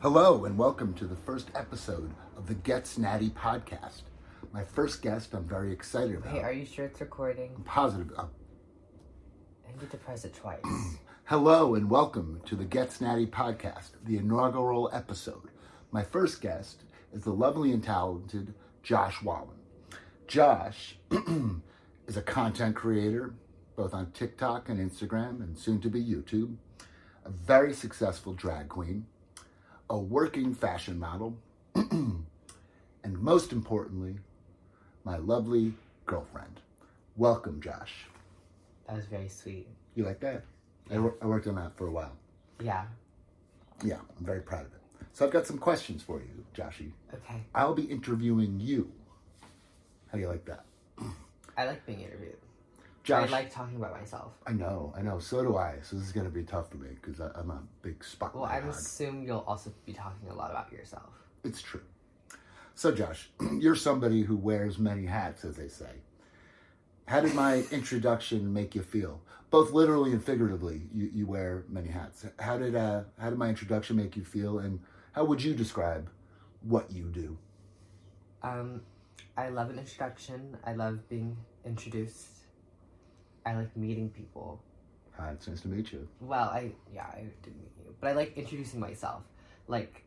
Hello, and welcome to the first episode of the Gets Natty podcast. My first guest I'm very excited about. Hey, are you sure it's recording? I'm positive. uh, I need to press it twice. hello, and welcome to the Gets Natty podcast, the inaugural episode. My first guest is the lovely and talented Josh Wallin. Josh is a content creator, both on TikTok and Instagram, and soon to be YouTube, a very successful drag queen, a working fashion model, and most importantly, my lovely girlfriend. Welcome, Josh. that was very sweet. You like that? I, wor- I worked on that for a while. Yeah. Yeah, I'm very proud of it. So I've got some questions for you, Joshy. Okay. I'll be interviewing you. How do you like that? I like being interviewed. Josh, I like talking about myself. I know, I know. So do I. So this is going to be tough for me because I'm a big spot. Well, I assume you'll also be talking a lot about yourself. It's true. So, Josh, you're somebody who wears many hats, as they say. How did my introduction make you feel? Both literally and figuratively, you, you wear many hats. How did uh, how did my introduction make you feel, and how would you describe what you do? Um, I love an introduction. I love being introduced. I like meeting people. Hi, it's nice to meet you. Well, I yeah, I did meet you, but I like introducing myself. Like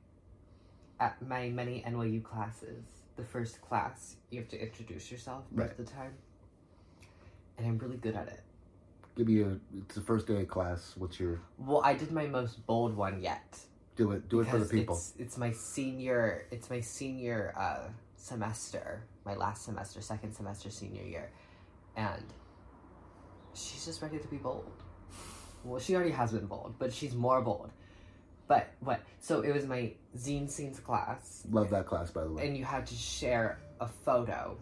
at my many NYU classes, the first class you have to introduce yourself most Right. of the time, and I'm really good at it. Give me a. It's the first day of class. What's your Well, I did my most bold one yet. do it? Do it for the people. It's, it's my senior. It's my senior uh, semester. My last semester, second semester, senior year, and she's just ready to be bold. Well, she already has been bold, but she's more bold. But what? So it was my zine scenes class, Love that class, by the way. and you had to share a photo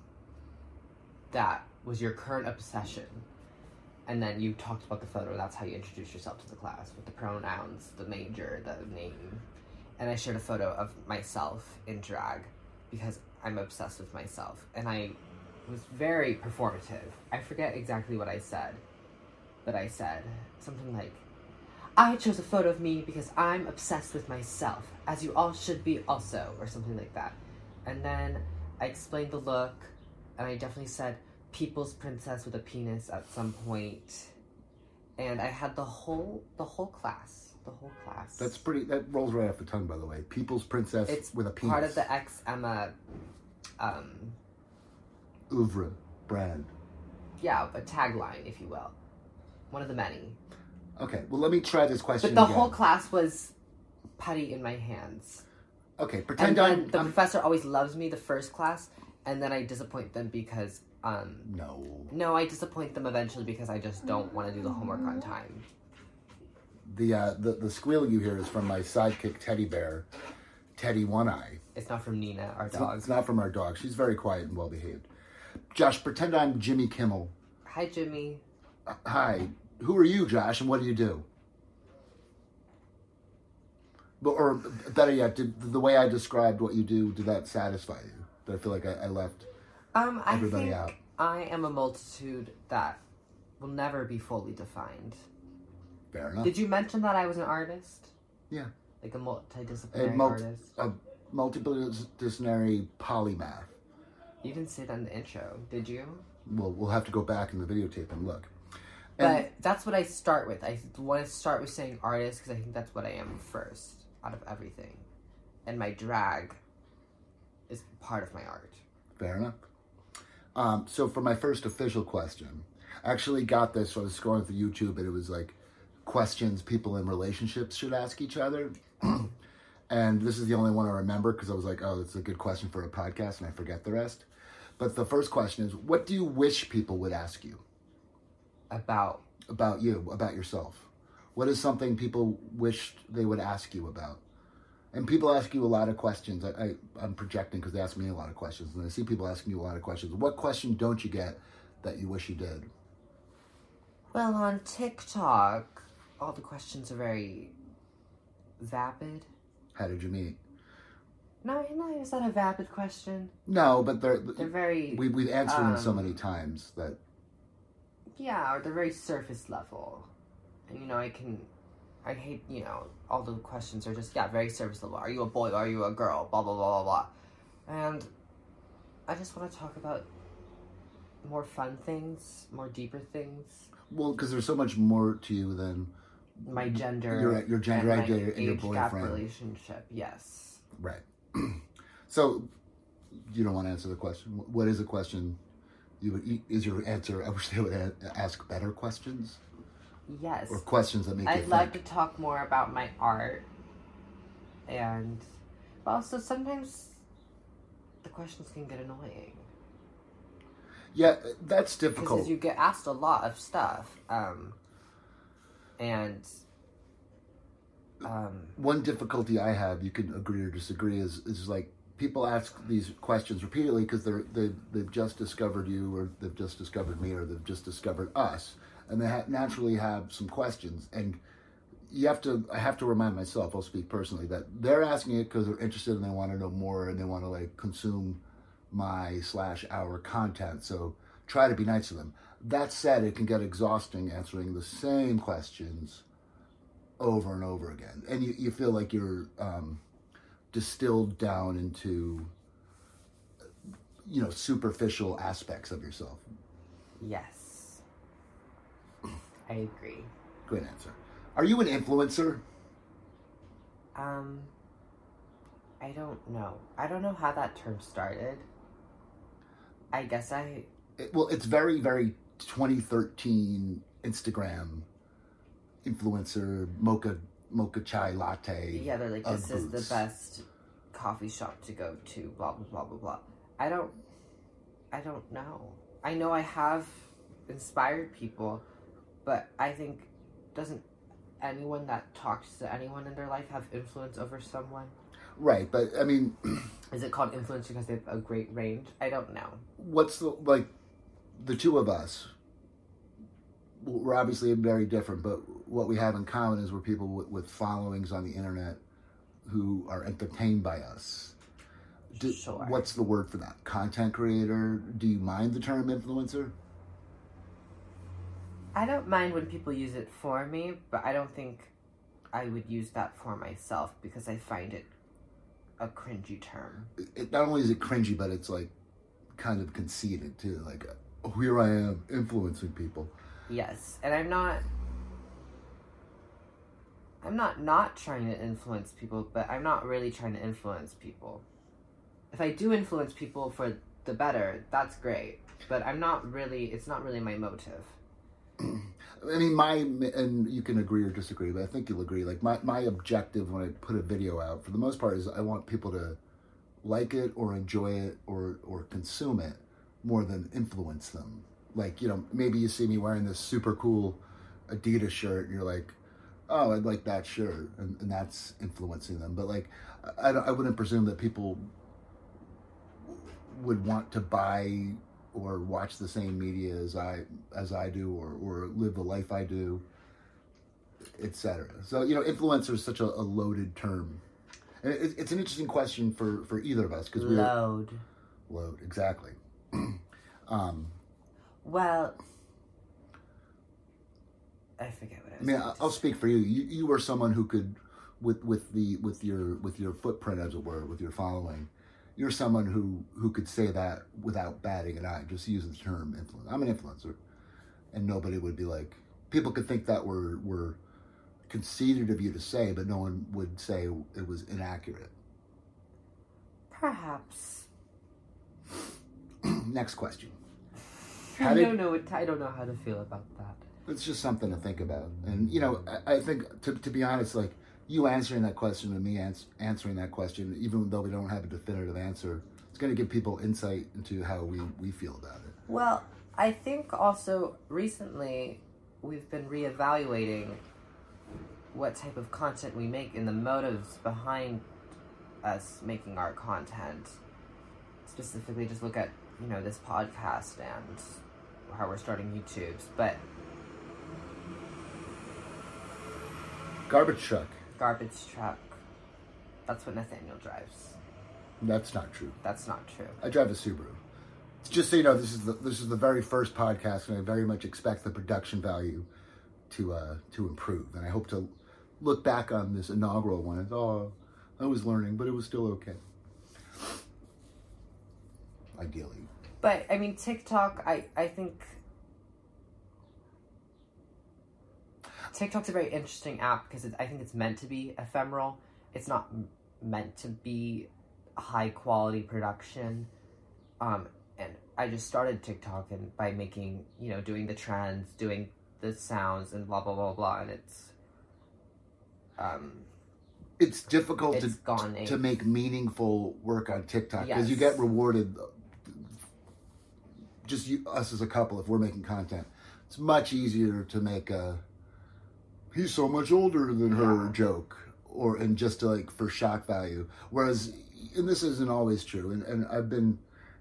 that was your current obsession. And then you talked about the photo. That's how you introduced yourself to the class with the pronouns, the major, the name. And I shared a photo of myself in drag because I'm obsessed with myself. And I was very performative. I forget exactly what I said, but I said something like, I chose a photo of me because I'm obsessed with myself, as you all should be also, or something like that. And then I explained the look, and I definitely said people's princess with a penis at some point. And I had the whole the whole class, the whole class. That's pretty. That rolls right off the tongue, by the way. People's princess it's with a penis. part of the ex Emma, um, oeuvre brand. yeah, a tagline, if you will, one of the many. Okay, well, let me try this question But the again. whole class was putty in my hands. okay, pretend then I'm, the I'm. professor always loves me the first class, and then I disappoint them because um No. no, I disappoint them eventually because I just don't want to do the homework on time. The, uh, the the squealing you hear is from my sidekick teddy bear, Teddy One Eye. It's not from Nina, our dog. it's not from our dog. She's very quiet and well behaved. Josh, pretend I'm Jimmy Kimmel. Hi, Jimmy. Hi, who are you, Josh, and what do you do? But, or better yet, did the way I described what you do did that satisfy you? Did I feel like I, I left? Um, I Everybody out. I am a multitude that will never be fully defined. Fair enough. Did you mention that I was an artist? Yeah. Like a multidisciplinary A multi- artist. a multidisciplinary polymath. You didn't say that in the intro, did you? Well, we'll have to go back in the videotape and look. And- But that's what I start with. I want to start with saying artist because I think that's what I am first out of everything. And my drag is part of my art. Fair enough. Um, so for my first official question, I actually got this. So I was scrolling through YouTube, and it was like questions people in relationships should ask each other. and this is the only one I remember because I was like, "Oh, that's a good question for a podcast," and I forget the rest. But the first question is, what do you wish people would ask you About about you, about yourself? What is something people wished they would ask you about? And people ask you a lot of questions. I, I, I'm projecting because they ask me a lot of questions, and I see people asking you a lot of questions. What question don't you get that you wish you did? well on TikTok, all the questions are very vapid. How did you meet? No, no, is that a vapid question? No, but they're, They're very we, we've answered them so um, many times that yeah, or they're very surface level, and you know I can I hate, you know, all the questions are just, yeah, very surface level. Are you a boy? Are you a girl? Blah, blah, blah, blah, blah. And I just want to talk about more fun things, more deeper things. Well, because there's so much more to you than My gender. your your gender and identity and your boyfriend. relationship, yes. Right. so, you don't want to answer the question. What is a question? You would is your answer? I wish they would a- ask better questions Yes. or questions that make you I'd think. love to talk more about my art. And also sometimes the questions can get annoying. Yeah, that's difficult. Because you get asked a lot of stuff. Um, and um, One difficulty I have, you can agree or disagree, is is like people ask these questions repeatedly because they're they they've just discovered you or they've just discovered me or they've just discovered us, and they ha- naturally have some questions and. You have to. I have to remind myself. I'll speak personally that they're asking it because they're interested and they want to know more and they want to like consume my slash our content. So try to be nice to them. That said, it can get exhausting answering the same questions over and over again, and you, you feel like you're um, distilled down into you know superficial aspects of yourself. yes. I agree. Great answer. Are you an influencer? Um, I don't know. I don't know how that term started. I guess I It, well, it's very, very 2013 Instagram influencer mocha mocha chai latte. Yeah, they're like, this is the best coffee shop to go to, blah, blah, blah, blah, blah. I don't, I don't know. I know I have inspired people, but I think, doesn't anyone that talks to anyone in their life have influence over someone? Right, but I mean, Is it called influence because they have a great range? I don't know. what's the like the two of us we're obviously very different but what we have in common is we're people with, with followings on the internet who are entertained by us Do- Sure. what's the word for that content creator do you mind the term influencer I don't mind when people use it for me, but I don't think I would use that for myself because I find it a cringy term. it, not only is it cringy but it's like kind of conceited too like oh, here i am influencing people Yes, and I'm not. I'm not not trying to influence people, but I'm not really trying to influence people. If I do influence people for the better, that's great. But I'm not really. It's not really my motive. I mean, my and you can agree or disagree, but I think you'll agree. Like my my objective when I put a video out, for the most part, is I want people to like it or enjoy it or or consume it more than influence them. Like you know, maybe you see me wearing this super cool Adidas shirt, and you're like, "Oh, I'd like that shirt," and, and that's influencing them. But like, I, I wouldn't presume that people would want to buy or watch the same media as I as I do or, or live the life I do, etc. So you know, influencer is such a, a loaded term, and it, it's an interesting question for for either of us because we Load. load exactly. um, Well, I forget what I I was. I- I'll speak for you. You you were someone who could, with with the with your with your footprint as it were, with your following. You're someone who who could say that without batting an eye. Just use the term influence. I'm an influencer, and nobody would be like. People could think that were were conceited of you to say, but no one would say it was inaccurate. Perhaps. Next question. I did- don't know. What, I don't know how to feel about that. It's just something to think about. And, you know, I, I think, to, to be honest, like, you answering that question and me ans- answering that question, even though we don't have a definitive answer, it's going to give people insight into how we, we feel about it. Well, I think also recently we've been reevaluating what type of content we make and the motives behind us making our content. Specifically, just look at you know this podcast and how we're starting YouTube's, but Garbage truck. garbage truck. That's what Nathaniel drives. That's not true. That's not true. I drive a Subaru. Just so you know, this is the this is the very first podcast, and I very much expect the production value to uh, to improve. And I hope to look back on this inaugural one as, oh, I was learning, but it was still okay. Ideally. But I mean, TikTok. I I think TikTok's a very interesting app because it, I think it's meant to be ephemeral. It's not m- meant to be high quality production. Um, and I just started TikTok and by making you know doing the trends, doing the sounds, and blah blah blah blah, and it's um It's difficult it's to gone to make meaningful work on TikTok because you get rewarded. Just you, us as a couple, if we're making content, it's much easier to make a "he's so much older than her" Yeah. joke, or and just to like for shock value. Whereas, and this isn't always true. And, and I've been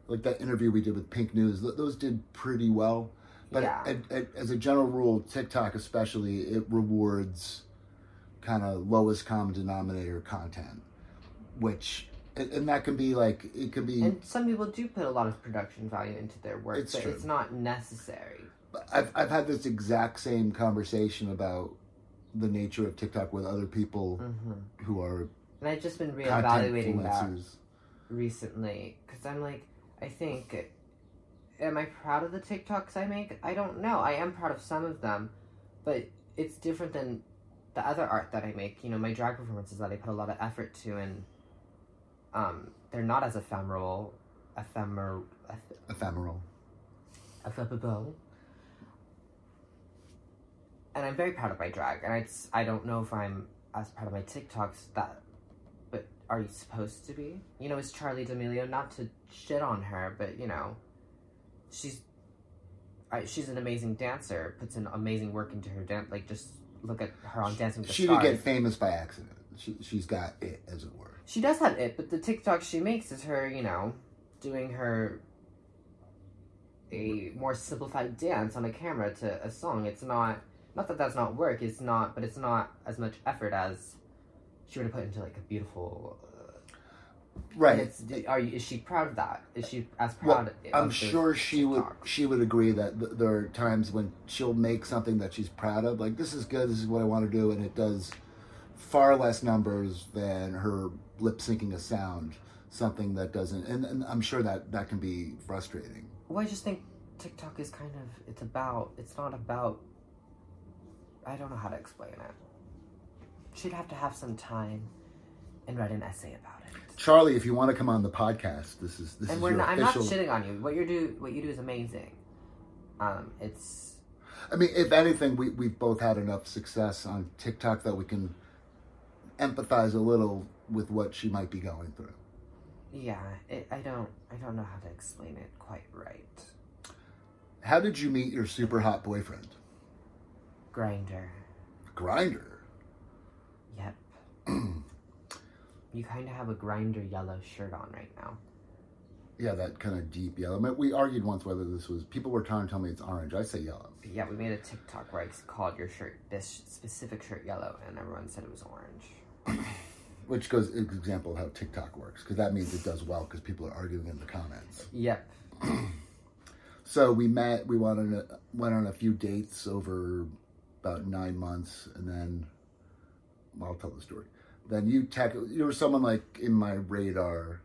like that interview we did with Pink News; th- those did pretty well. But Yeah. as a general rule, TikTok especially, it rewards kind of lowest common denominator content, which and, and that can be like it can be. and some people do put a lot of production value into their work, It's but true. it's not necessary. I've I've had this exact same conversation about the nature of TikTok with other people hmm who are And I've just been reevaluating that recently because I'm like, I think, am I proud of the TikToks I make? I don't know. I am proud of some of them, but it's different than the other art that I make. You know, my drag performances that I put a lot of effort to, and um, they're not as ephemeral, ephemer, eph- ephemeral. ephemeral. And I'm very proud of my drag, and it's I don't know if I'm as proud of my TikToks that, but are you supposed to be? You know, it's Charlie D'Amelio not to shit on her, but you know, she's, I, she's an amazing dancer, puts an amazing work into her dance. Like just look at her on Dancing with the She Stars. didn't get famous by accident. She she's got it, as it were. She does have it, but the TikTok she makes is her, you know, doing her a more simplified dance on a camera to a song. It's not not that that's not work. It's not, but it's not as much effort as she would have put into like a beautiful. Uh, Right. It's, are you, is she proud of that? Is she as proud? Well? I'm sure she would she would agree that th- there are times when she'll make something that she's proud of, like this is good, this is what I want to do, and it does far less numbers than her lip syncing a sound, something that doesn't. And, and I'm sure that that can be frustrating. Well, I just think TikTok is kind of it's about it's not about I don't know how to explain it. She'd have to have some time and write an essay about it. Charlie, if you want to come on the podcast, this is this and is we're your not, I'm not shitting on you. What you do what you do is amazing. Um it's I mean, if anything, we we've both had enough success on TikTok that we can empathize a little with what she might be going through. yeah, it, I don't I don't know how to explain it quite right. How did you meet your super hot boyfriend? Grindr. Grindr. Yep. you kind of have a Grindr yellow shirt on right now. Yeah, that kind of deep yellow. We argued once whether this was. People were trying to tell me it's orange. I say yellow. Yeah, we made a TikTok where I called your shirt this specific shirt yellow, and everyone said it was orange. Which goes example of how TikTok works, because that means it does well because people are arguing in the comments. Yep. So we met. We went on a, went on a few dates over about nine months, and then well, I'll tell the story. Then you text. You were someone like in my radar.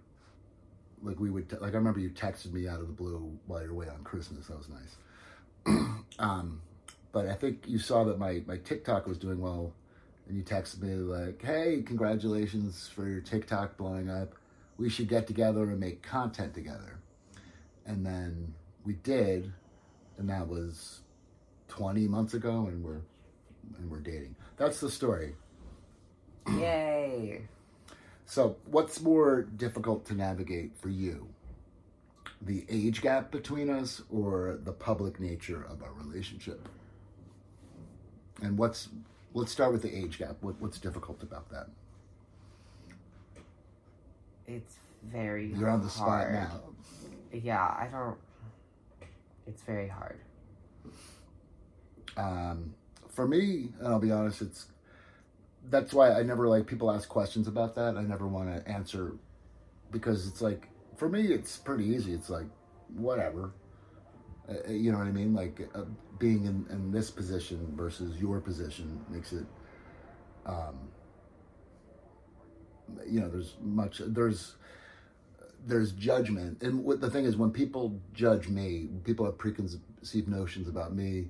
Like we would, like I remember you texted me out of the blue while you're away on Christmas. That was nice. um, but I think you saw that my my TikTok was doing well, and you texted me like, "Hey, congratulations for your TikTok blowing up. We should get together and make content together." And then we did, and that was 20 months ago, and we're and we're dating. That's the story. Yay. So, what's more difficult to navigate for you? The age gap between us or the public nature of our relationship? And what's let's start with the age gap. What, what's difficult about that? It's very You're on the spot now. Yeah, I don't. It's very hard. Um, for me, and I'll be honest, it's that's why I never like people ask questions about that. I never want to answer because it's like for me, it's pretty easy. It's like whatever, uh, you know what I mean? Like uh, being in, in this position versus your position makes it um, you know, there's much there's there's judgment, and what the thing is, when people judge me, people have preconceived notions about me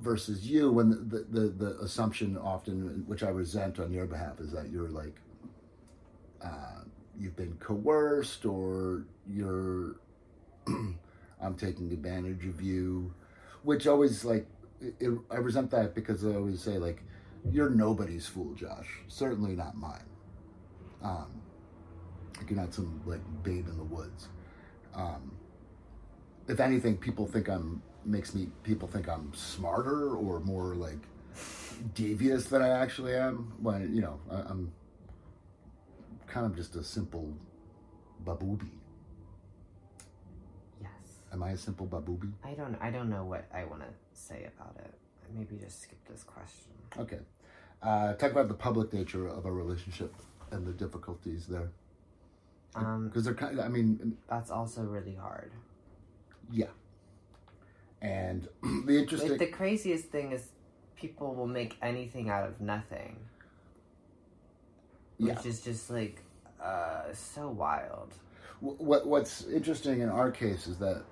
versus you. When the the, the assumption often, which I resent on your behalf, is that you're like uh, you've been coerced or you're I'm taking advantage of you, which always like it, I resent that because I always say like you're nobody's fool, Josh. Certainly not mine. Um, like you're not some like babe in the woods. Um, if anything, people think I'm makes me people think I'm smarter or more like devious than I actually am. When you know I, I'm kind of just a simple babooby. Yes. Am I a simple babooby? I don't. I don't know what I want to say about it. Maybe just skip this question. Okay. Uh, talk about the public nature of a relationship and the difficulties there. Um, Because they're kind of, I mean, that's also really hard. yeah. And the interesting, Like, the craziest thing is people will make anything out of nothing. Yeah. Which is just like uh so wild. what what's interesting in our case is that,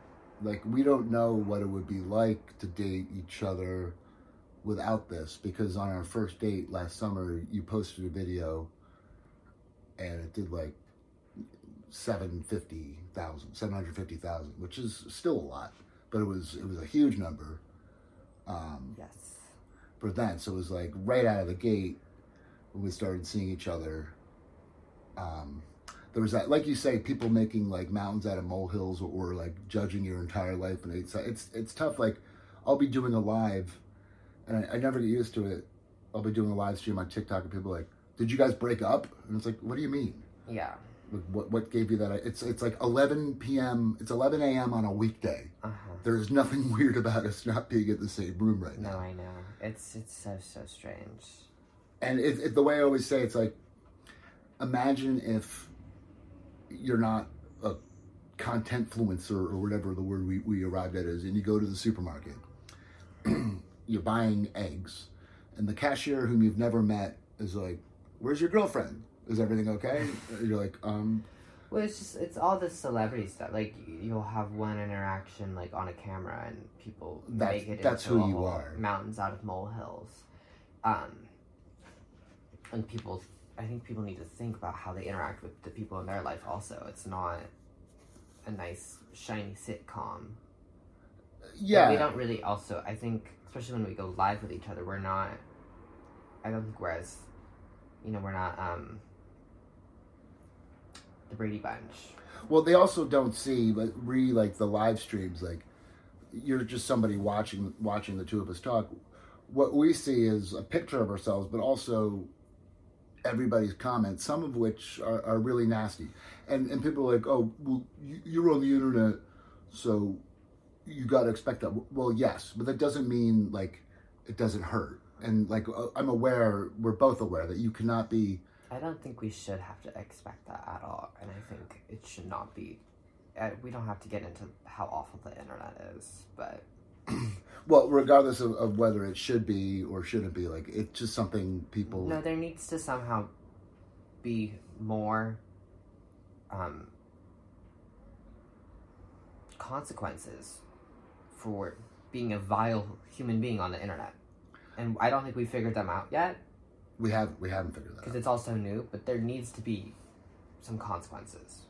like, we don't know what it would be like to date each other without this. Because on our first date last summer, you posted a video, and it did like seven fifty thousand, seven hundred fifty thousand, which is still a lot, but it was it was a huge number. Um, Yes. for then. So it was like right out of the gate when we started seeing each other. Um, there was that, like you say, people making like mountains out of molehills or, or like judging your entire life, and it's it's it's tough. Like I'll be doing a live, and I, I never get used to it. I'll be doing a live stream on TikTok, and people are like, "Did you guys break up?" And it's like, "What do you mean? Yeah. Like, what what gave you that?" It's it's like 11 p.m. It's 11 a.m. on a weekday. Uh huh. There's nothing weird about us not being in the same room right now. No, I know. It's it's so so strange. and it, it, the way I always say it's like, imagine if you're not a content influencer or whatever the word we, we arrived at is, and you go to the supermarket, you're buying eggs, and the cashier whom you've never met is like, "Where's your girlfriend? Is everything okay?" You're like, "Um, Well, it's just it's all this celebrity stuff. Like you'll have one interaction like on a camera, and people That's- make it that's into who you are. Mountains out of molehills, um, and people. I think people need to think about how they interact with the people in their life. Also, it's not a nice shiny sitcom. yeah." we don't really. Also, I think especially when we go live with each other, we're not. I don't think we're as, you know, we're not um. The Brady Bunch. Well, they also don't see like re like the live streams. Like you're just somebody watching watching the two of us talk. What we see is a picture of ourselves, but also everybody's comments, some of which are, are really nasty. And and people are like, oh, well, you- you're on the internet, so you got to expect that. Well, yes, but that doesn't mean like it doesn't hurt. And like uh, I'm aware, we're both aware that you cannot be I don't think we should have to expect that at all, and I think it should not be. Uh, we don't have to get into how awful the internet is, but Well, regardless of, of whether it should be or shouldn't be, like it's just something people. no, there needs to somehow be more um, consequences for being a vile human being on the internet, and I don't think we figured them out yet we have we haven't figured that. because it's also new. But there needs to be some consequences,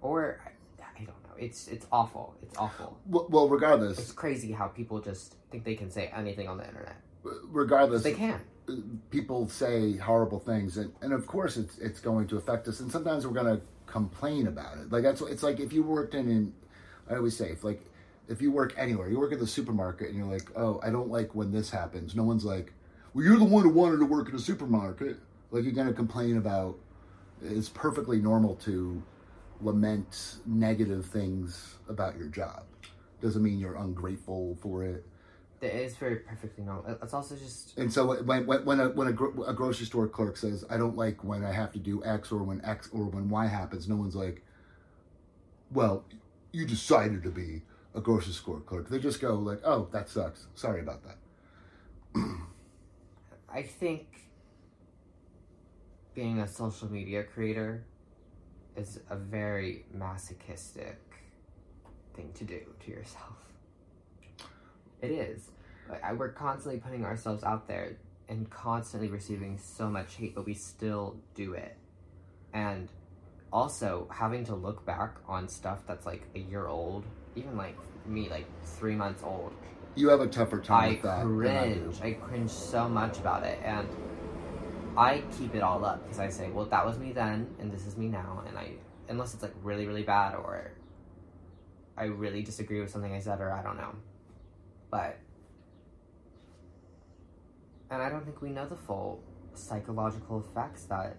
or I, don't know. It's it's awful. It's awful. Well, well, It's crazy how people just think they can say anything on the internet. regardless, They can. people say horrible things, and, and of course it's it's going to affect us, and sometimes we're going to complain about it. Like that's it's like if you worked in, in I always say if like if you work anywhere, you work at the supermarket, and you're like, oh, I don't like when this happens. No one's like, well, you're the one who wanted to work in a supermarket. Like you're going to complain about. It's perfectly normal to lament negative things about your job. Doesn't mean you're ungrateful for it. It is very perfectly normal. It's also just And so when when when a when a, gro- a grocery store clerk says, "I don't like when I have to do X or when X or when Y happens," no one's like, "Well, you decided to be a grocery store clerk." They just go like, "Oh, that sucks. Sorry about that." I think being a social media creator is a very masochistic thing to do to yourself. It is. We're constantly putting ourselves out there and constantly receiving so much hate, but we still do it. And also having to look back on stuff that's like a year old, even like me, like three months old. You have a tougher time I with that. than I cringe. I cringe so much about it, and I keep it all up because I say, "Well, that was me then, and this is me now." And I, unless it's like really, really bad, or I really disagree with something I said, or I don't know, but and I don't think we know the full psychological effects that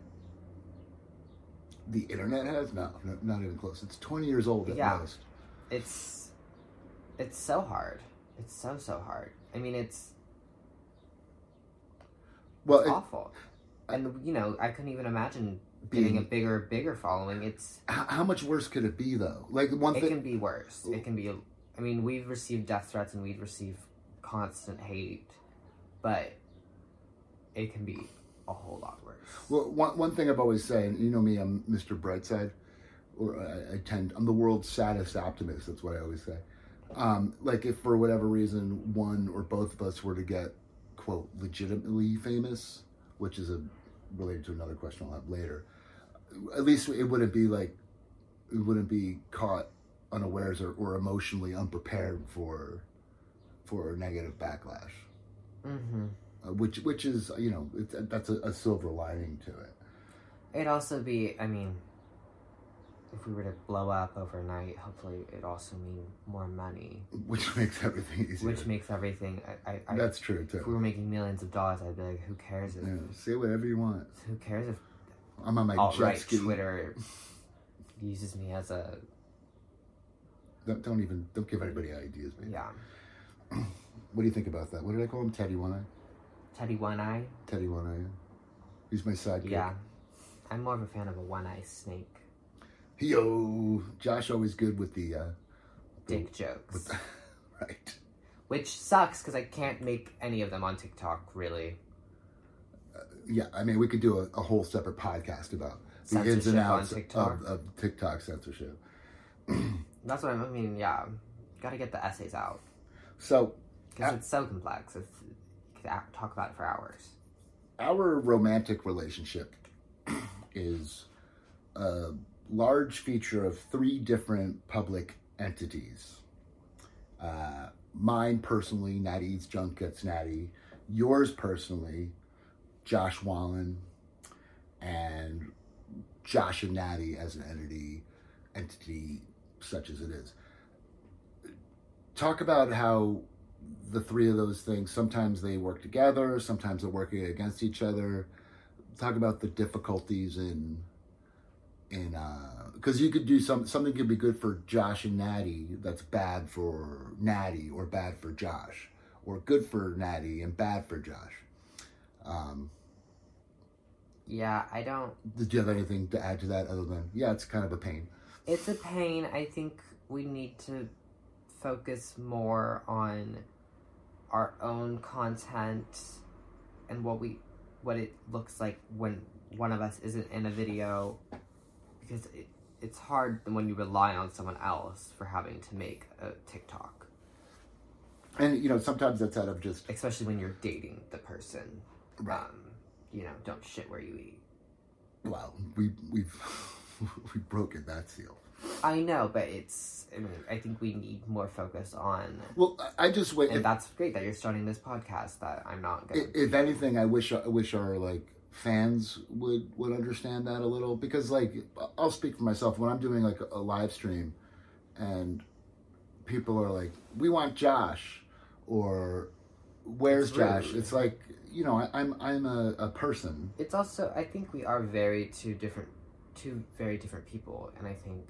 The internet has no, no, not even close. It's twenty years old at Yeah. most. it's it's so hard. It's so so hard. I mean, it's Well, it's it, awful. And you know, I couldn't even imagine getting a bigger, bigger following. It's how, how much worse could it be though? Like one it thing. can be worse. It can be. I mean, we've received death threats and we've received constant hate, but it can be a whole lot worse. Well, one, one thing I've always said, you know me, I'm Mr. Brightside, or uh, I, I tend, I'm the world's saddest optimist. That's what I always say. Um, like if for whatever reason one or both of us were to get quote legitimately famous, which is a related to another question I'll have later, at least it wouldn't be like it wouldn't be caught unawares or, or emotionally unprepared for for negative backlash hmm uh, which which is you know it's, that's a, a silver lining to it. It'd also be. I mean, if we were to blow up overnight, hopefully it'd also mean more money, Which makes everything easier. which makes everything. I, I, I that's true too. if we were making millions of dollars, I'd be like, who cares if Yeah, say whatever you want. who cares if I'm on my jet right ski. Twitter uses me as a Don't, don't even don't give anybody ideas, man. yeah What do you think about that? What did I call him? Teddy One Eye. Teddy One Eye. Teddy One Eye. He's my sidekick. Yeah, I'm more of a fan of a one eye snake. Yo, Josh always good with the uh, Dick jokes, the, right. which sucks because I can't make any of them on TikTok. Really, Yeah, I mean we could do a, a whole separate podcast about the ins and outs TikTok. of, of TikTok censorship. That's what I mean. Yeah, got to get the essays out So because it's so complex. It's, you could talk about it for hours. our romantic relationship is a large feature of three different public entities. Uh, mine personally, Natty's Junk Gets Natty. Yours personally, Josh Wallin, and Josh and Natty as an entity, entity such as it is. Talk about how the three of those things sometimes they work together sometimes they're working against each other talk about the difficulties in in because you could do some something could be good for josh and natty that's bad for natty or bad for josh or good for natty and bad for josh um, Yeah, I don't. did you have anything to add to that other than yeah it's kind of a pain It's a pain. I think we need to focus more on our own content and what we what it looks like when one of us isn't in a video because it, it's hard when you rely on someone else for having to make a TikTok, and you know sometimes that's out of just especially when you're dating the person. Right. Um, you know, don't shit where you eat. well we we've we've broken that seal I know, but it's. I mean, I think we need more focus on well i just wait and that's great that you're starting this podcast that i'm not I- going if anything i wish i wish our like fans would would understand that a little. Because like i'll speak for myself. When i'm doing like a live stream and people are like we want josh or where's josh? it's like you know I, i'm i'm a, a person. It's also i think we are very two different two very different people. And i think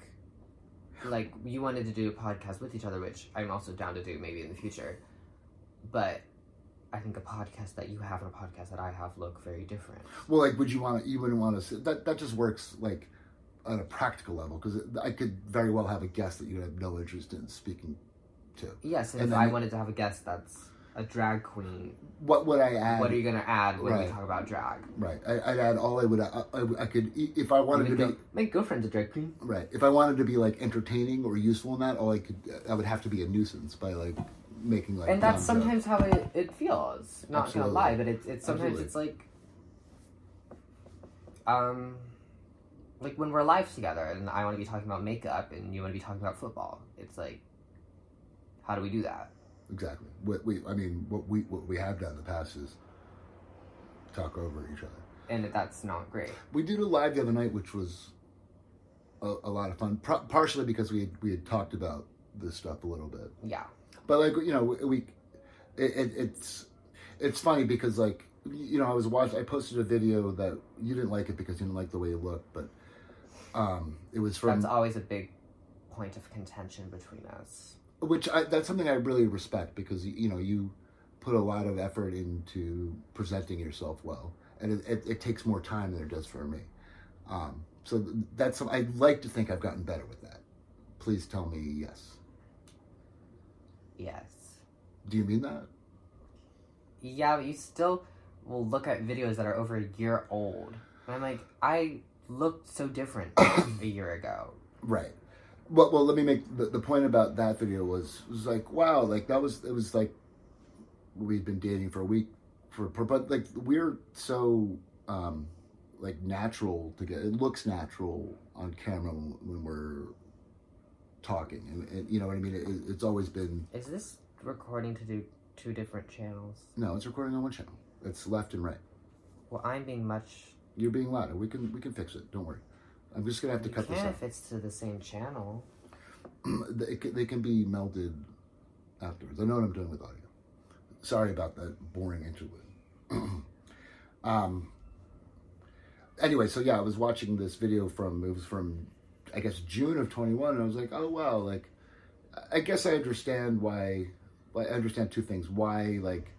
like you wanted to do a podcast with each other which i'm also down to do maybe in the future. But i think a podcast that you have and a podcast that i have look very different well like would you want to you wouldn't want to that that just works like on a practical level because i could very well have a guest that you would have no interest in speaking to yes and, And if i you- wanted to have a guest that's a drag queen, what would I add? what are you gonna add when Right. we talk about drag? right. I, I'd add all I would. I, I, I could if I wanted to be go, make girlfriend's a drag queen. right. If I wanted to be like entertaining or useful in that, all I could I would have to be a nuisance by like making like. and that's jokes. sometimes how it, it feels. Not Absolutely. gonna lie, but it's it's sometimes Absolutely. it's like um like when we're live together and I want to be talking about makeup and you want to be talking about football. It's like how do we do that? exactly. What we I mean, what we what we have done in the past is talk over each other. And that's not great. We did a live the other night, which was a, a lot of fun. Pro- partially because we had, we had talked about this stuff a little bit, Yeah. But like you know, we it, it, it's it's funny because like you know, I was watching. I posted a video that you didn't like it because you didn't like the way it looked, but um, it was from That's always a big point of contention between us. which I, that's something I really respect because you know you put a lot of effort into presenting yourself well, and it, it, it takes more time than it does for me. Um, so that's I'd like to think I've gotten better with that. Please tell me yes. Yes. Do you mean that? Yeah, but you still will look at videos that are over a year old. And I'm like, I looked so different a year ago. Right. Well, well, let me make the, the point about that video was was like wow, like that was it was like we'd been dating for a week for but like we're so um like natural together. It looks natural on camera when we're talking, and, and you know what I mean. It, it's always been Is this recording to do two different channels? no, it's recording on one channel. It's left and right. Well, I'm being much. You're being louder. We can we can fix it. Don't worry. I'm just gonna have to You cut this can out. if it's to the same channel. they, can- they can be melded afterwards. I know what I'm doing with audio. Sorry about that boring interlude. um. Anyway, so yeah, I was watching this video from it was from I guess June of 21, and I was like, oh wow, like I guess I understand why. I understand two things: why like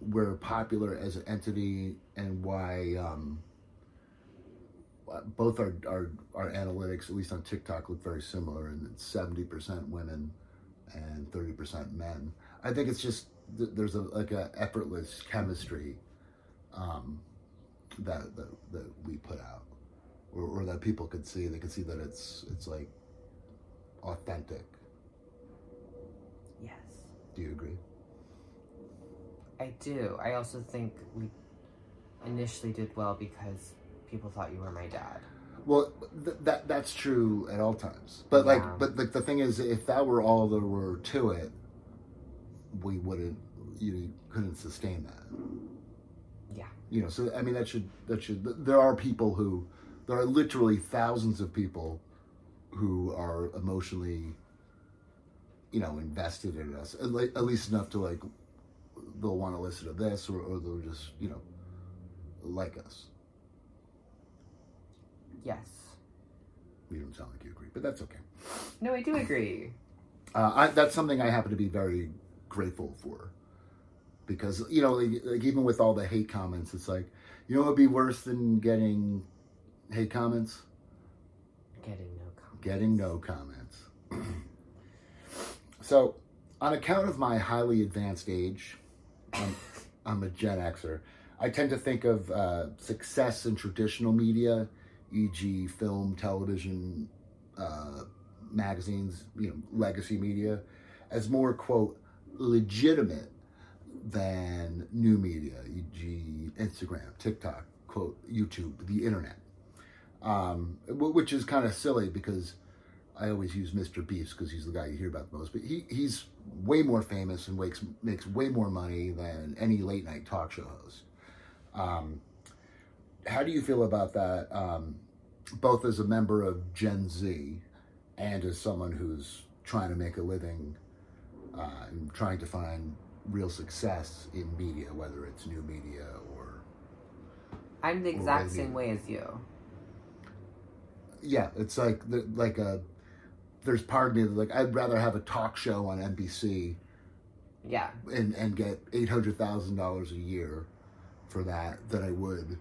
we're popular as an entity, and why um, both our, our our analytics, at least on TikTok, look very similar, and it's seventy percent women and thirty percent men. I think it's just there's a like a effortless chemistry um, that, that that we put out, or, or that people could see. They could see that it's it's like authentic. Yes. Do you agree? I do. I also think we initially did well because people thought you were my dad. Well, th- that that's true at all times. But like, but like the thing is, if that were all there were to it, we wouldn't, you couldn't sustain that. Yeah. You know, so I mean, that should that should. There are people who, there are literally thousands of people, who are emotionally, you know, invested in us at, le- at least enough to like, they'll want to listen to this, or, or they'll just you know, like us. Yes. You don't sound like you agree, but that's okay. No, I do agree. Uh, I, that's something I happen to be very grateful for, because you know, like, like even with all the hate comments, it's like, you know, it'd be worse than getting hate comments? Getting no comments. Getting no comments. so, on account of my highly advanced age, I'm, I'm a Gen Xer. I tend to think of uh, success in traditional media, e.g., film, television, uh, magazines, you know, legacy media, as more quote legitimate than new media, e.g., Instagram, TikTok, quote YouTube, the internet. Um, wh- which is kind of silly because I always use Mr. Beast because he's the guy you hear about the most. But he, he's way more famous and makes makes way more money than any late night talk show host. Um, how do you feel about that? Um, both as a member of Gen Z and as someone who's trying to make a living uh, and trying to find real success in media, whether it's new media or I'm the exact same way as you. Yeah, it's like like a. There's part of me that like I'd rather have a talk show on NBC Yeah. and and get eight hundred thousand dollars a year for that than I would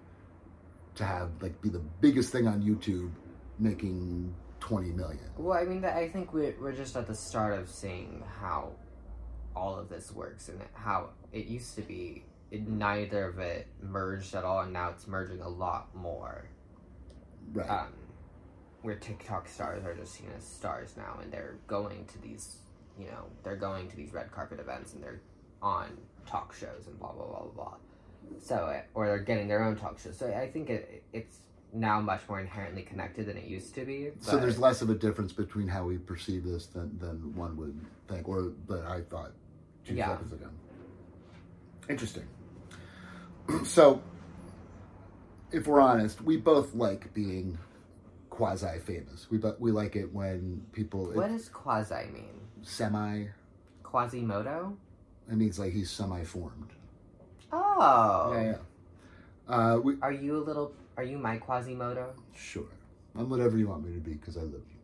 to have like be the biggest thing on YouTube making twenty million. Well, I mean, I think we're, we're just at the start of seeing how all of this works and how it used to be it, neither of it merged at all and now it's merging a lot more Right. um, where TikTok stars are just seen as stars now, and they're going to these, you know, they're going to these red carpet events, and they're on talk shows and blah blah blah blah blah. So, uh, or they're getting their own talk shows. So I think it, it's now much more inherently connected than it used to be. so there's less of a difference between how we perceive this than, than one would think, or that I thought two Yeah. seconds ago. Interesting. so, if we're honest, we both like being quasi famous. We but we like it when people what does quasi mean? semi. Quasimodo? It means like he's semi formed. Oh, Yeah, yeah. Uh, we are you a little? Are you my Quasimodo? sure. I'm whatever you want me to be because I love you.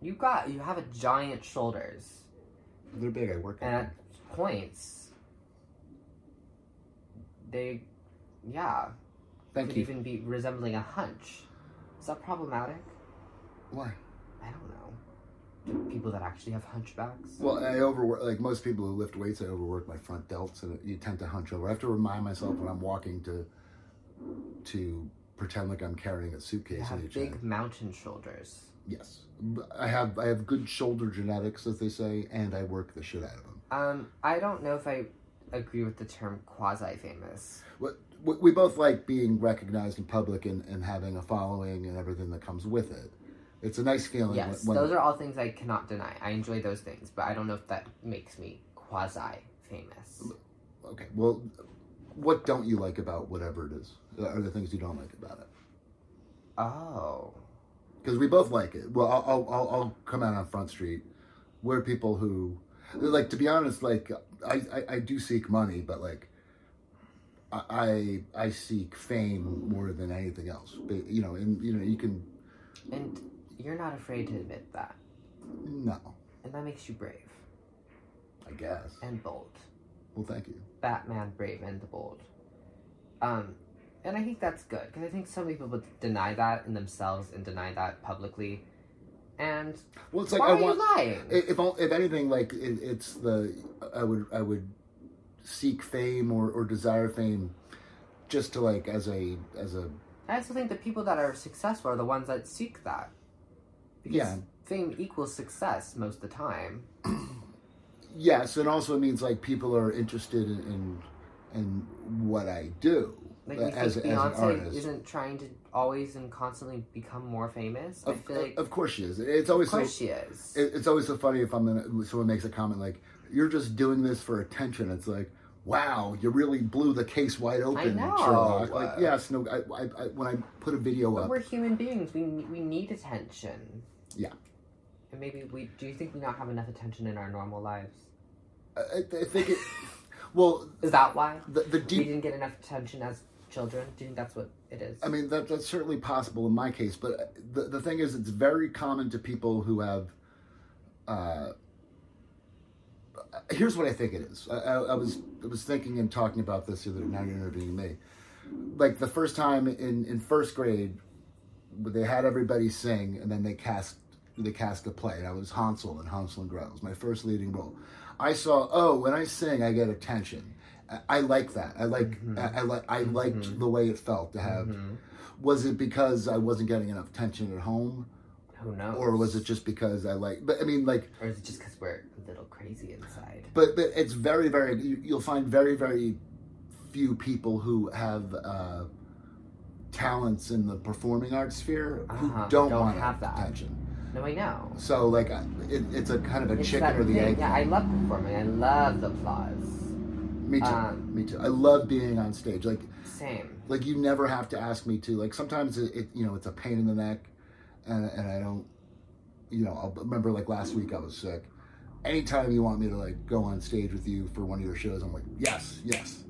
You got. You have a giant shoulders, They're big. I work. and at points, they, yeah. Thank could you. even be resembling a hunch. Is that problematic? Why? I don't know. People that actually have hunchbacks? Well, I overwork. Like most people who lift weights, I overwork my front delts, and you tend to hunch over. I have to remind myself when I'm walking to to pretend like I'm carrying a suitcase. you have big hand. mountain shoulders. Yes, I have. I have good shoulder genetics, as they say, and I work the shit out of them. Um, I don't know if I agree with the term quasi-famous. We, we both like being recognized in public and, and having a following and everything that comes with it. It's a nice feeling. Yes, when, when- those are all things I cannot deny. I enjoy those things, but I don't know if that makes me quasi-famous. okay. Well, what don't you like about whatever it is? Are the things you don't like about it? Oh, because we both like it. Well, I'll, I'll, I'll, I'll come out on Front Street. We're people who, like, to be honest, like, I, I, I do seek money, but like, I, I, seek fame more than anything else. But, you know, and you know, you can and you're not afraid to admit that, no, and that makes you brave I guess. and bold. Well, thank you. Batman, Brave and the Bold. Um, and I think that's good because I think some people would deny that in themselves and deny that publicly. And Well, it's like why I are want. you lying? If if anything, like it, it's the I would I would seek fame or, or desire fame, just to like as a as a I also think the people that are successful are the ones that seek that. Because Yeah. fame equals success most of the time. Yes, and also it means like people are interested in in, in what I do Like uh, you as, think as an Beyonce artist. isn't trying to always and constantly become more famous. I Of, feel like of course she is. It's always of so. course she is. it- it's always so funny if I'm gonna, someone makes a comment like, "You're just doing this for attention." It's like, "Wow, you really blew the case wide open, know. Sherlock." Like, yes, no. I, I, I, when I put a video but up, we're human beings. We we need attention. Yeah. And maybe we do. You think we not have enough attention in our normal lives? I, I think it. Well, Is that why the the we didn't get enough attention as children? Do you think that's what it is? I mean, that, that's certainly possible in my case, but the, the thing is, it's very common to people who have. Uh, here's what I think it is. I, I, I was I was thinking and talking about this the other night, interviewing me. Like the first time in, in first grade, they had everybody sing, and then they cast they cast a play. And I was Hansel and Hansel and Gretel. It was my first leading role. I saw, oh, when I sing, I get attention. I, I like that. I like I, I like I liked the way it felt to have. Mhm. Was it because I wasn't getting enough attention at home, Who knows? or was it just because I like? But I mean, like, Or is it just because we're a little crazy inside? but but it's very very. You, you'll find very very few people who have uh, talents in the performing arts sphere who Uh-huh, don't, don't want have that. attention. No, I know. So like, it, it's a kind of a It's chicken or the thing. egg. Yeah, I love performing. I love the applause. Me too. um, Me too. I love being on stage. Like Same. like you never have to ask me to. Like sometimes it, it you know it's a pain in the neck, and and I don't. You know, I'll remember like last week I was sick. Anytime you want me to like go on stage with you for one of your shows, I'm like yes, yes,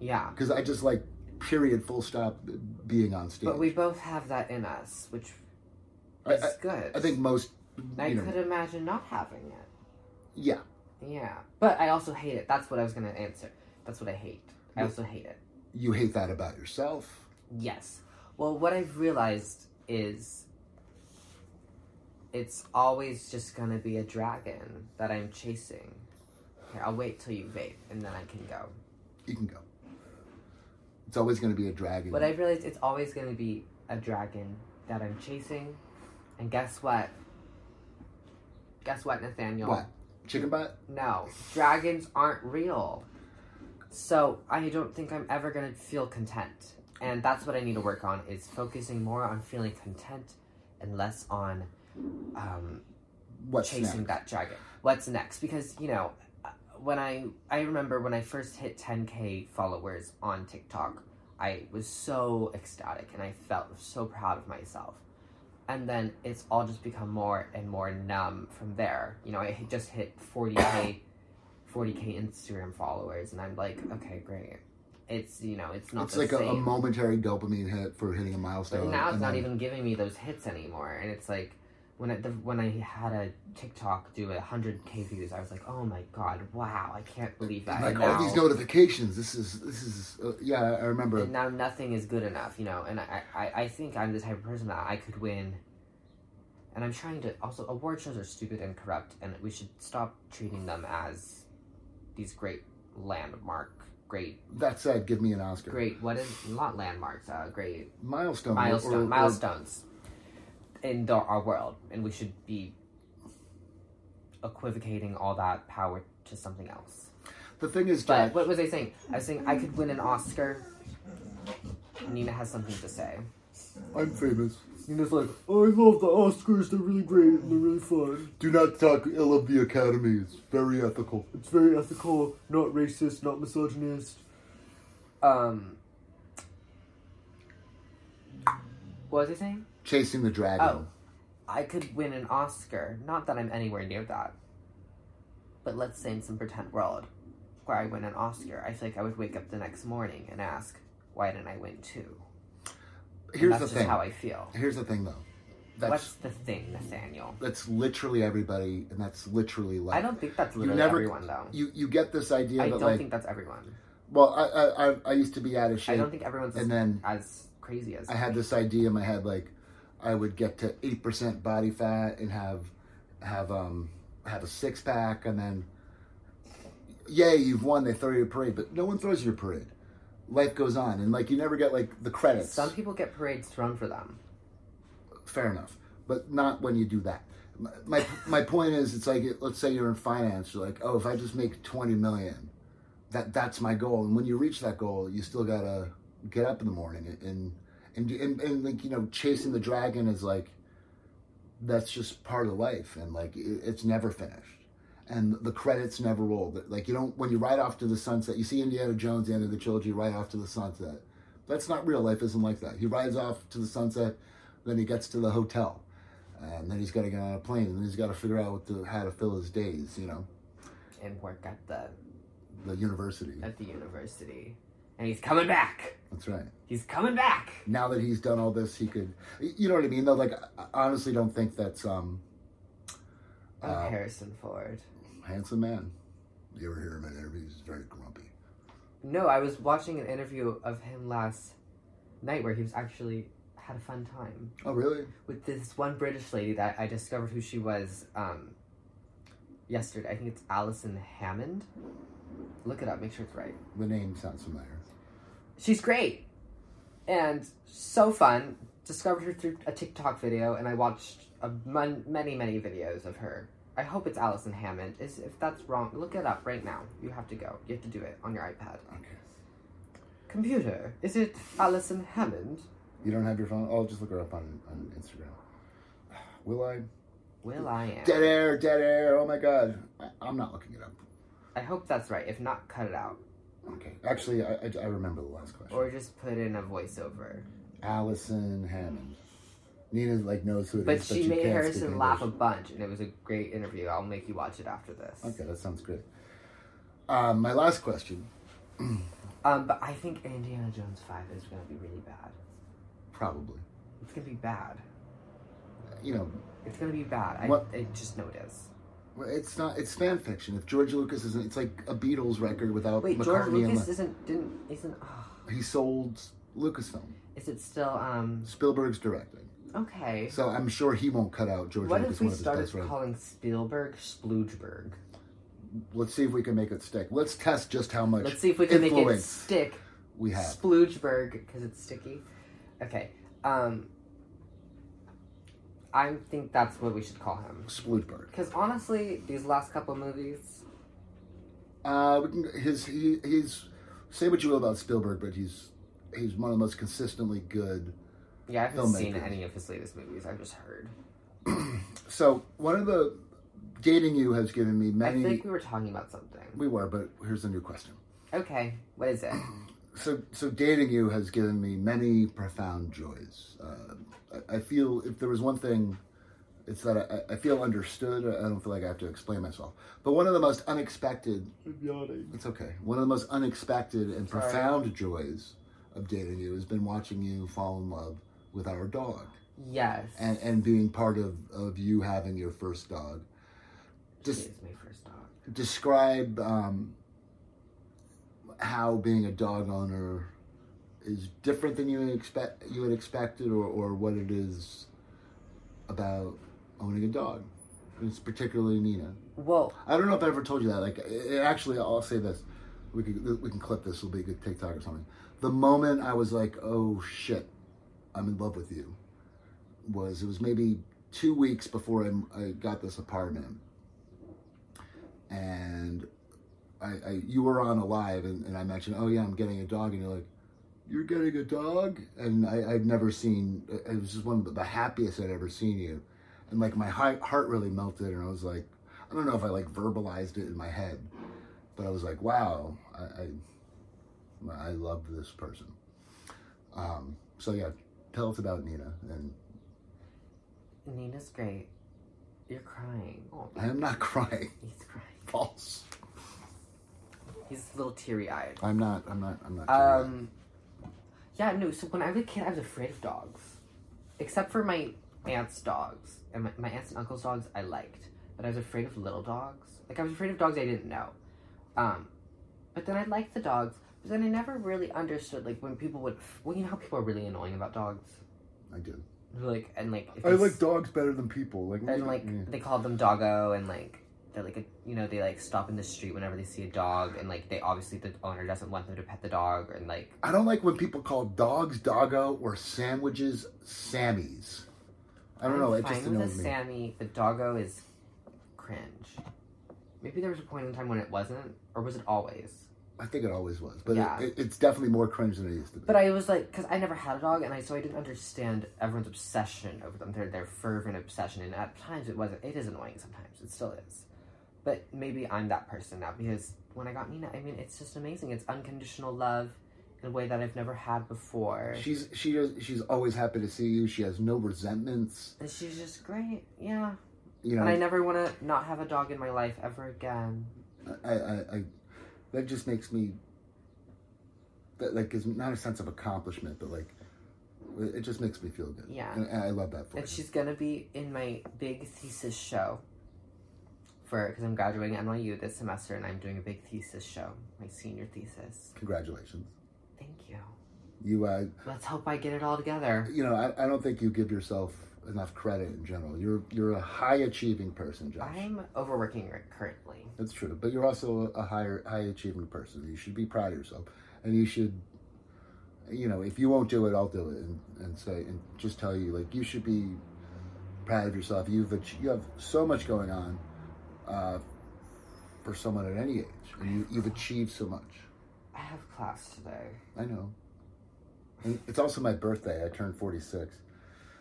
Yeah. because I just like period, full stop, uh, being on stage. But we both have that in us, which is I, good. I think most. I You know, could imagine not having it. yeah, Yeah. But I also hate it. That's what I was going to answer. That's what I hate. I also hate it. you hate that about yourself. Yes. Well, what I've realized is it's always just to be a dragon that I'm chasing. Here, I'll wait till you vape, and then I can go. You can go. It's always to be a dragon. But I've realized it's always to be a dragon that I'm chasing, and guess what? Guess what, Nathaniel? What? Chicken butt? No, dragons aren't real. So I don't think I'm ever gonna feel content, and that's what I need to work on: is focusing more on feeling content and less on um, What's chasing next? that dragon. What's next? Because you know, uh, when I I remember when I first hit 10k followers on TikTok, I was so ecstatic and I felt so proud of myself. And then it's all just become more and more numb from there. You know, I just hit 40k, 40k Instagram followers, and I'm like, okay, great. It's you know, it's not It's the like a, a momentary dopamine hit for hitting a milestone. But now it's not then- even giving me those hits anymore, and it's like when I, the, when I had a TikTok do a hundred k views, I was like, oh my god, wow, I can't believe that. like and all now, these notifications. This is this is uh, yeah. I remember. and now nothing is good enough, you know. And I, I I think I'm the type of person that I could win. And I'm trying to also award shows are stupid and corrupt, and we should stop treating them as these great landmark, great, That said, give me an Oscar. great. What is not landmarks? Uh, great Milestone. milestone, or- or- milestones in the, our world, and we should be equivocating all that power to something else. the thing is, But Jack, what was I saying? I was saying I could win an Oscar. Nina has something to say. I'm famous. Nina's like, oh, I love the Oscars. They're really great and they're really fun. Do not talk ill of the Academy. It's very ethical. It's very ethical, not racist, not misogynist. Um, what was I saying? Chasing the dragon. Oh. I could win an Oscar. Not that I'm anywhere near that. But let's say in some pretend world where I win an Oscar, I feel like I would wake up the next morning and ask, why didn't I win two? Here's that's the just thing. how I feel. Here's the thing, though. That's What's the thing, Nathaniel? that's literally everybody, and that's literally life. I don't think that's literally never- everyone, though. You you get this idea I that don't like, think that's everyone. well, I, I I I used to be out of shape. I don't think everyone's and then as crazy as I had this idea in my head like I would get to eight percent body fat and have have um have a six pack and then yay you've won they throw you a parade but no one throws you a parade. Life goes on and like you never get like the credits. Some people get parades thrown for them. fair enough but not when you do that. My my, my point is it's like let's say you're in finance you're like oh if I just make 20 million that that's my goal and when you reach that goal you still gotta get up in the morning and and and, and like you know chasing the dragon is like that's just part of life and like it, it's never finished. And the credits never roll. Like you don't when you ride off to the sunset you see indiana jones the end of the trilogy ride off to the sunset. That's not real. Life isn't like that. He rides off to the sunset then he gets to the hotel and then he's got to get on a plane and then he's got to figure out what to, how to fill his days you know? And work at the the university. At the university. And he's coming back. that's right He's coming back. now that he's done all this, he could, you know what I mean? Though, like, I honestly don't think that's um, Oh, Uh, Harrison Ford. handsome man. You ever hear him in interviews? He's very grumpy. No, I was watching an interview of him last night where he was actually had a fun time Oh, really? with this one British lady that I discovered who she was um, yesterday. I think it's Alison Hammond. Look it up, make sure it's right. The name sounds familiar. She's great and so fun. Discovered her through a TikTok video, and I watched a mon- many, many videos of her. I hope it's Alison Hammond. Is if that's wrong, look it up right now. You have to go. You have to do it on your iPad. Okay. Computer, is it Alison Hammond? You don't have your phone? Oh, just look her up on, on Instagram. Will I? Will I am. Dead air, dead air. Oh my God. I, I'm not looking it up. I hope that's right. If not, cut it out. Okay. Actually, I, I, I remember the last question. Or just put in a voiceover. Alison Hammond. Nina like knows who it is, But she you made Harrison laugh a bunch, and it was a great interview. I'll make you watch it after this. Okay, that sounds good. Um, my last question, Um, but I think Indiana Jones 5 is going to be really bad. probably. It's going to be bad. You know, It's going to be bad. I, What- I just know it is. Well, It's not. It's fan fiction. If George Lucas isn't, it's like a Beatles record without Wait, McCartney. George Lucas Le- isn't, didn't, isn't, oh, he sold Lucasfilm. is it still, um, Spielberg's directing, okay. so I'm sure he won't cut out George What Lucas. if we one of his started calling Spielberg Sploogberg? let's see if we can make it stick. Let's test just how much Let's see if we can make it stick. we have. Sploogeberg because it's sticky. Okay. Um. I think that's what we should call him. Sploogeberg. Because honestly, these last couple movies, Uh, we can, his he, he's say what you will about Spielberg, but he's he's one of the most consistently good. yeah, I haven't seen any of his latest movies. I've just heard. So one of the dating you has given me many. I think we were talking about something. we were, but here's a new question. Okay, what is it? So so dating you has given me many profound joys. Uh, I, I feel if there was one thing. It's that I, I feel understood. I don't feel like I have to explain myself. But one of the most unexpected I'm yawning. It's okay. One of the most unexpected and Sorry. profound joys of dating you has been watching you fall in love with our dog Yes. and, and being part of, of you having your first dog. she Just is my first dog. describe um, how being a dog owner is different than you expect you had expected, or, or what it is about owning a dog. And it's particularly Nina. Well, I don't know if I ever told you that. Like, it, actually, I'll say this. We can we can clip this. It'll be a good TikTok or something. The moment I was like, "Oh shit, I'm in love with you," was it was maybe two weeks before I, I got this apartment, and I, I you were on a live, and, and I mentioned, "Oh yeah, I'm getting a dog," and you're like, "You're getting a dog?" And I, I'd never seen. It was just one of the, the happiest I'd ever seen you, and like my heart heart really melted, and I was like. I don't know if I like verbalized it in my head, but I was like, wow, I I, I love this person. Um, so yeah, tell us about Nina, and Nina's great. You're crying. Oh, I am not crying. he's crying. False. He's a little teary eyed. I'm not. I'm not. I'm not. Um, yeah, no. So when I was a kid, I was afraid of dogs, except for my aunt's dogs and my, my aunts and uncles' dogs. I liked, but I was afraid of little dogs. Like I was afraid of dogs I didn't know. Um, but then I liked the dogs. But then I never really understood like when people would. Well, you know how people are really annoying about dogs. I do. Like and like. if I like dogs better than people. Like and like yeah. they called them doggo and like they're like a, you know they like stop in the street whenever they see a dog and like they obviously the owner doesn't want them to pet the dog and like I don't like when people call dogs doggo or sandwiches Sammys. I don't know. I'm It just with annoys a me. Sammy. The doggo is cringe. Maybe there was a point in time when it wasn't, or was it always? I think it always was, but Yeah. it, it, it's definitely more cringe than it used to be. But I was like, because I never had a dog, and I so I didn't understand everyone's obsession over them. Their their fervent obsession, and at times it wasn't. It is annoying sometimes. It still is. But maybe I'm that person now because when I got Nina, I mean, it's just amazing. It's unconditional love in a way that I've never had before. She's she she's always happy to see you. She has no resentments. and she's just great. Yeah. You know, And I never want to not have a dog in my life ever again. I, I, I that just makes me that like is not a sense of accomplishment, but like it just makes me feel good. Yeah. and, and I love that for And she's gonna be in my big thesis show for because I'm graduating NYU this semester and I'm doing a big thesis show, my senior thesis. Congratulations. Thank you. You, uh, Let's hope I get it all together. you know, I, I don't think you give yourself enough credit in general. You're you're a high achieving person, Josh. I'm overworking currently. That's true, but you're also a higher high achieving person. You should be proud of yourself, and you should, you know, if you won't do it, I'll do it, and, and say and just tell you like you should be proud of yourself. You've ach- you have so much going on uh, for someone at any age, and you, you've achieved so much. I have class today. I know. And it's also my birthday. I turned forty six.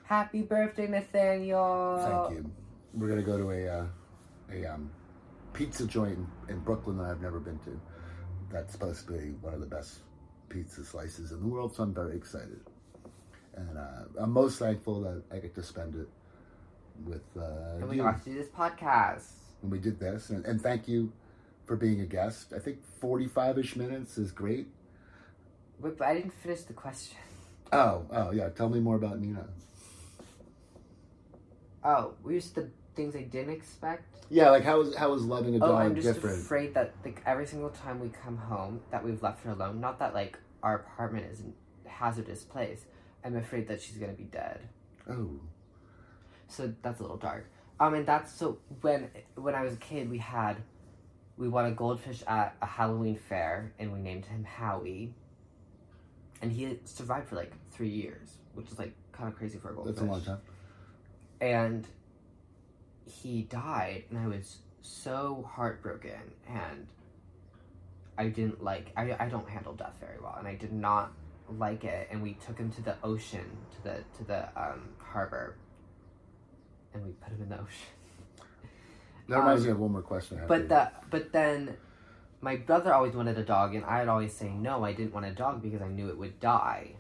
Happy birthday, Nathaniel! Thank you. We're gonna go to a uh, a um, pizza joint in, in Brooklyn that I've never been to. That's supposed to be one of the best pizza slices in the world, so I'm very excited. And uh, I'm most thankful that I get to spend it with uh, And we you. got to do this podcast. And we did this, and, and thank you for being a guest. I think 45 ish minutes is great. Wait, but I didn't finish the question. Oh, oh yeah. Tell me more about Nina. Oh, we used the things I didn't expect. Yeah, like how is how is loving a dog Oh, dog I'm just different? afraid that like every single time we come home that we've left her alone. Not that like our apartment is a hazardous place. I'm afraid that she's gonna be dead. Oh, So that's a little dark. Um, and that's so when when I was a kid, we had we won a goldfish at a Halloween fair, and we named him Howie. And he survived for like three years, which is like kind of crazy for a goldfish. That's a long time. And he died, and I was so heartbroken, and I didn't like. I I don't handle death very well, and I did not like it. And we took him to the ocean, to the to the um, harbor, and we put him in the ocean. That reminds Um, me of one more question. I have But the but then my brother always wanted a dog and I'd always say no, I didn't want a dog because I knew it would die.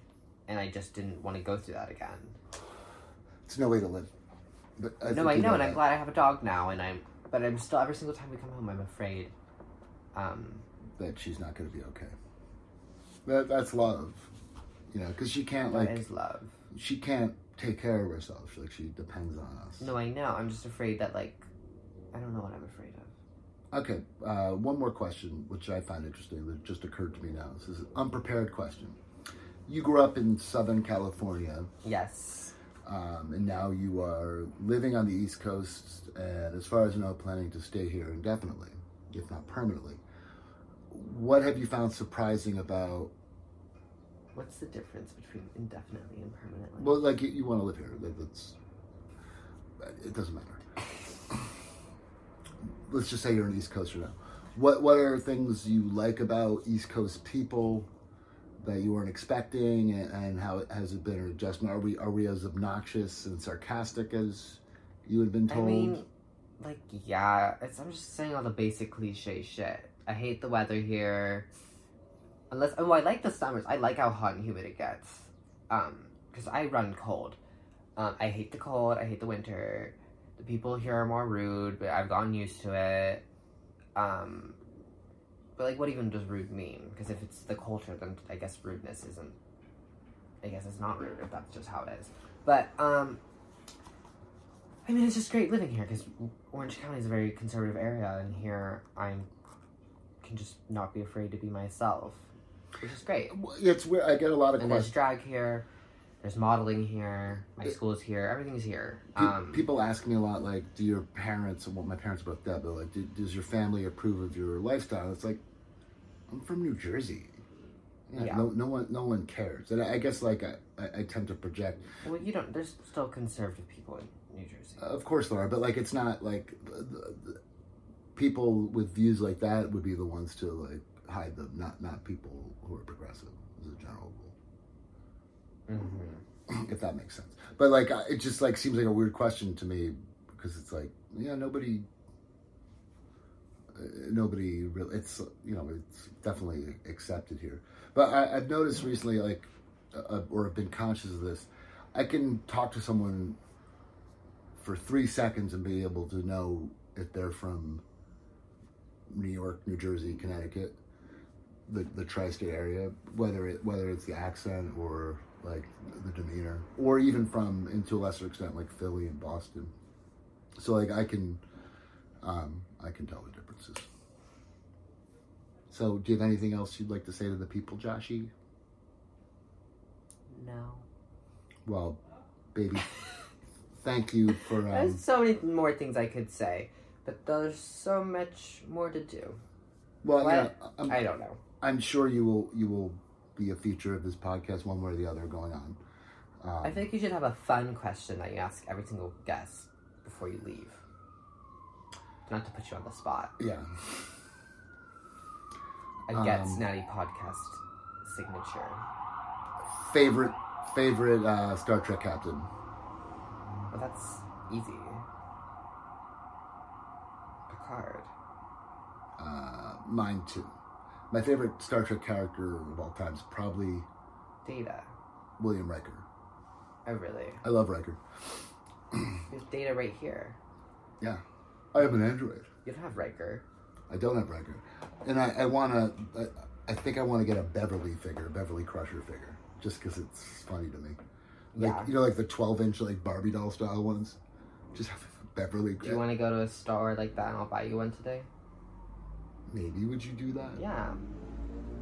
And I just didn't want to go through that again. It's no way to live. But I no, I you know, and I'm glad I have a dog now and I'm but I'm still every single time we come home I'm afraid. Um that she's not going to be okay. That that's love, you know, because she can't like is love. she can't take care of herself. She, like she depends on us. No, I know. I'm just afraid that like I don't know what I'm afraid of. Okay, uh, one more question, which I find interesting that just occurred to me now. This is an unprepared question. You grew up in Southern California, Yes. um, and now you are living on the East Coast, and as far as I know, planning to stay here indefinitely, if not permanently. What have you found surprising about? What's the difference between indefinitely and permanently? Well, like you, you want to live here. Like, That's it doesn't matter. Let's just say you're an East Coaster now. What what are things you like about East Coast people that you weren't expecting, and, and how has it been an adjustment? Are we are we as obnoxious and sarcastic as you had been told? I mean, like, yeah, it's, I'm just saying all the basic cliche shit. I hate the weather here. Unless, oh, I like the summers. I like how hot and humid it gets. Um, because I run cold. Um, I hate the cold. I hate the winter. The people here are more rude, but I've gotten used to it. Um, but like, what even does rude mean? Because if it's the culture, then I guess rudeness isn't. I guess it's not rude if that's just how it is. But um, I mean, it's just great living here because Orange County is a very conservative area, and here I can just not be afraid to be myself, which is great. it's weird. I get a lot of And there's questions. drag here, there's modeling here, my school is here, everything's here. Pe- Um, people ask me a lot, like, do your parents, well, my parents are both dead, but like, do, does your family approve of your lifestyle? It's like, I'm from New Jersey. Yeah, Yeah. No, no one, no one cares. And I, I guess, like, I, I, I tend to project. well, you don't. There's still conservative people in New Jersey. Of course, there are, but like, it's not like the, the, the people with views like that would be the ones to like hide them, not not people who are progressive, as a general rule. hmm if that makes sense. But like, it just like seems like a weird question to me because it's like, yeah, nobody, uh, nobody really. It's you know, it's definitely accepted here. But I, I've noticed recently, like, uh, or have been conscious of this. I can talk to someone for three seconds and be able to know if they're from New York, New Jersey, Connecticut, the the tri-state area, whether it whether it's the accent or like the demeanor, or even from, and to a lesser extent, like Philly and Boston. So like I can, um, I can tell the differences. So, do you have anything else you'd like to say to the people, Joshy? No. Well, baby, thank you for. Um, There's so many more things I could say, but there's so much more to do. well, What? yeah, I'm, I don't know. I'm sure you will. You will be a feature of this podcast, one way or the other, going on. Um, I think you should have a fun question that you ask every single guest before you leave. Not to put you on the spot. yeah. A Get Um, Snatty podcast signature. Favorite favorite uh, Star Trek captain. Well, that's easy. Picard. Uh, mine too. My favorite Star Trek character of all time is probably Data. William Riker. Oh, really? I love Riker. There's Data right here. Yeah, I have an android. You don't have Riker. I don't have Riker, and I, I want to. I, I think I want to get a Beverly figure, Beverly Crusher figure, just because it's funny to me. Like Yeah. you know, like the twelve inch like Barbie doll style ones. Just have Beverly. Do you want to go to a store like that and I'll buy you one today? Maybe would you do that? Yeah.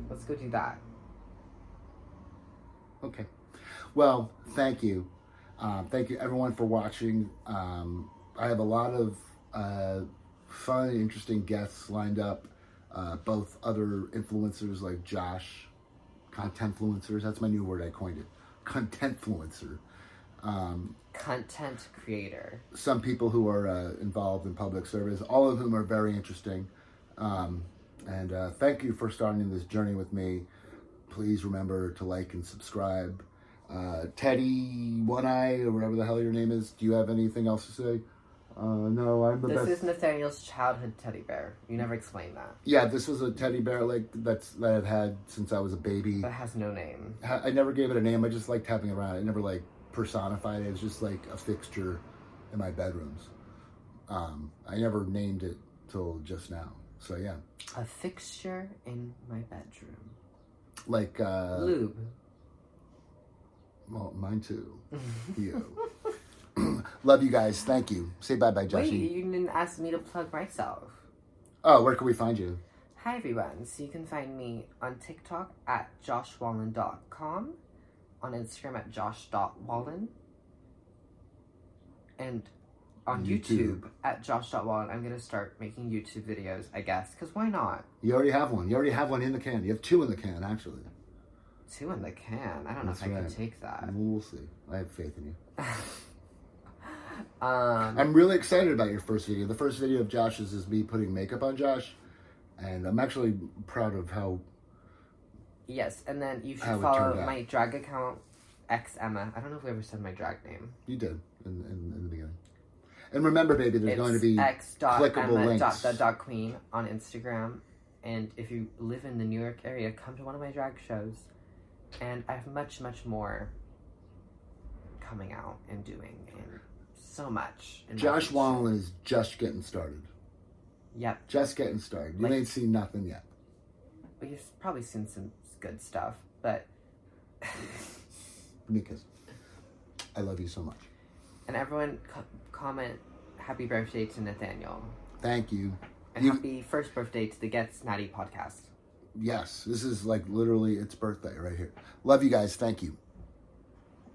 Let's go do that. Okay. Well, thank you. Um, thank you everyone for watching. Um, I have a lot of uh, fun, interesting guests lined up. Uh, both other influencers like Josh, content influencers. That's my new word. I coined it. Content influencer. Um, Content creator. some people who are uh, involved in public service, all of whom are very interesting. Um, and uh, thank you for starting this journey with me. Please remember to like and subscribe. Uh, Teddy One Eye, or whatever the hell your name is, do you have anything else to say? Uh, no, I'm the This best. is Nathaniel's childhood teddy bear. You never explained that. Yeah, this was a teddy bear like that's that I've had since I was a baby. That has no name. I never gave it a name. I just liked having it around. I never like personified it. It was just like a fixture in my bedrooms. Um, I never named it till just now. So yeah, A fixture in my bedroom. like uh, Lube. well, mine too. you. Love you guys. Thank you. Say bye bye, Wait, you didn't ask me to plug myself. Oh, where can we find you? Hi everyone. So you can find me on TikTok at joshwallin.com, on Instagram at josh.wallin, and on YouTube. YouTube, at josh.wallin. I'm going to start making YouTube videos, I guess, because why not? You already have one. You already have one in the can. You have two in the can, actually. Two in the can. I don't know That's if I can take that. We'll see. I have faith in you. Um, I'm really excited about your first video. The first video of Josh's is me putting makeup on Josh, and I'm actually proud of how. yes, and then you should follow my drag account, X Emma. I don't know if we ever said my drag name. You did in, in, in the beginning. And remember, baby, there's it's going to be X dot clickable Emma links. dot the dot queen on Instagram. And if you live in the New York area, come to one of my drag shows. And I have much, much more coming out and doing, and so much. Josh. Wallin is just getting started. Yep, Just getting started. You Like- ain't seen nothing yet. but you've probably seen some good stuff. But Because I love you so much. and everyone comment happy birthday to Nathaniel Thank you. and You- happy first birthday to the Get Natty podcast. Yes, this is like literally its birthday right here. Love you guys. Thank you.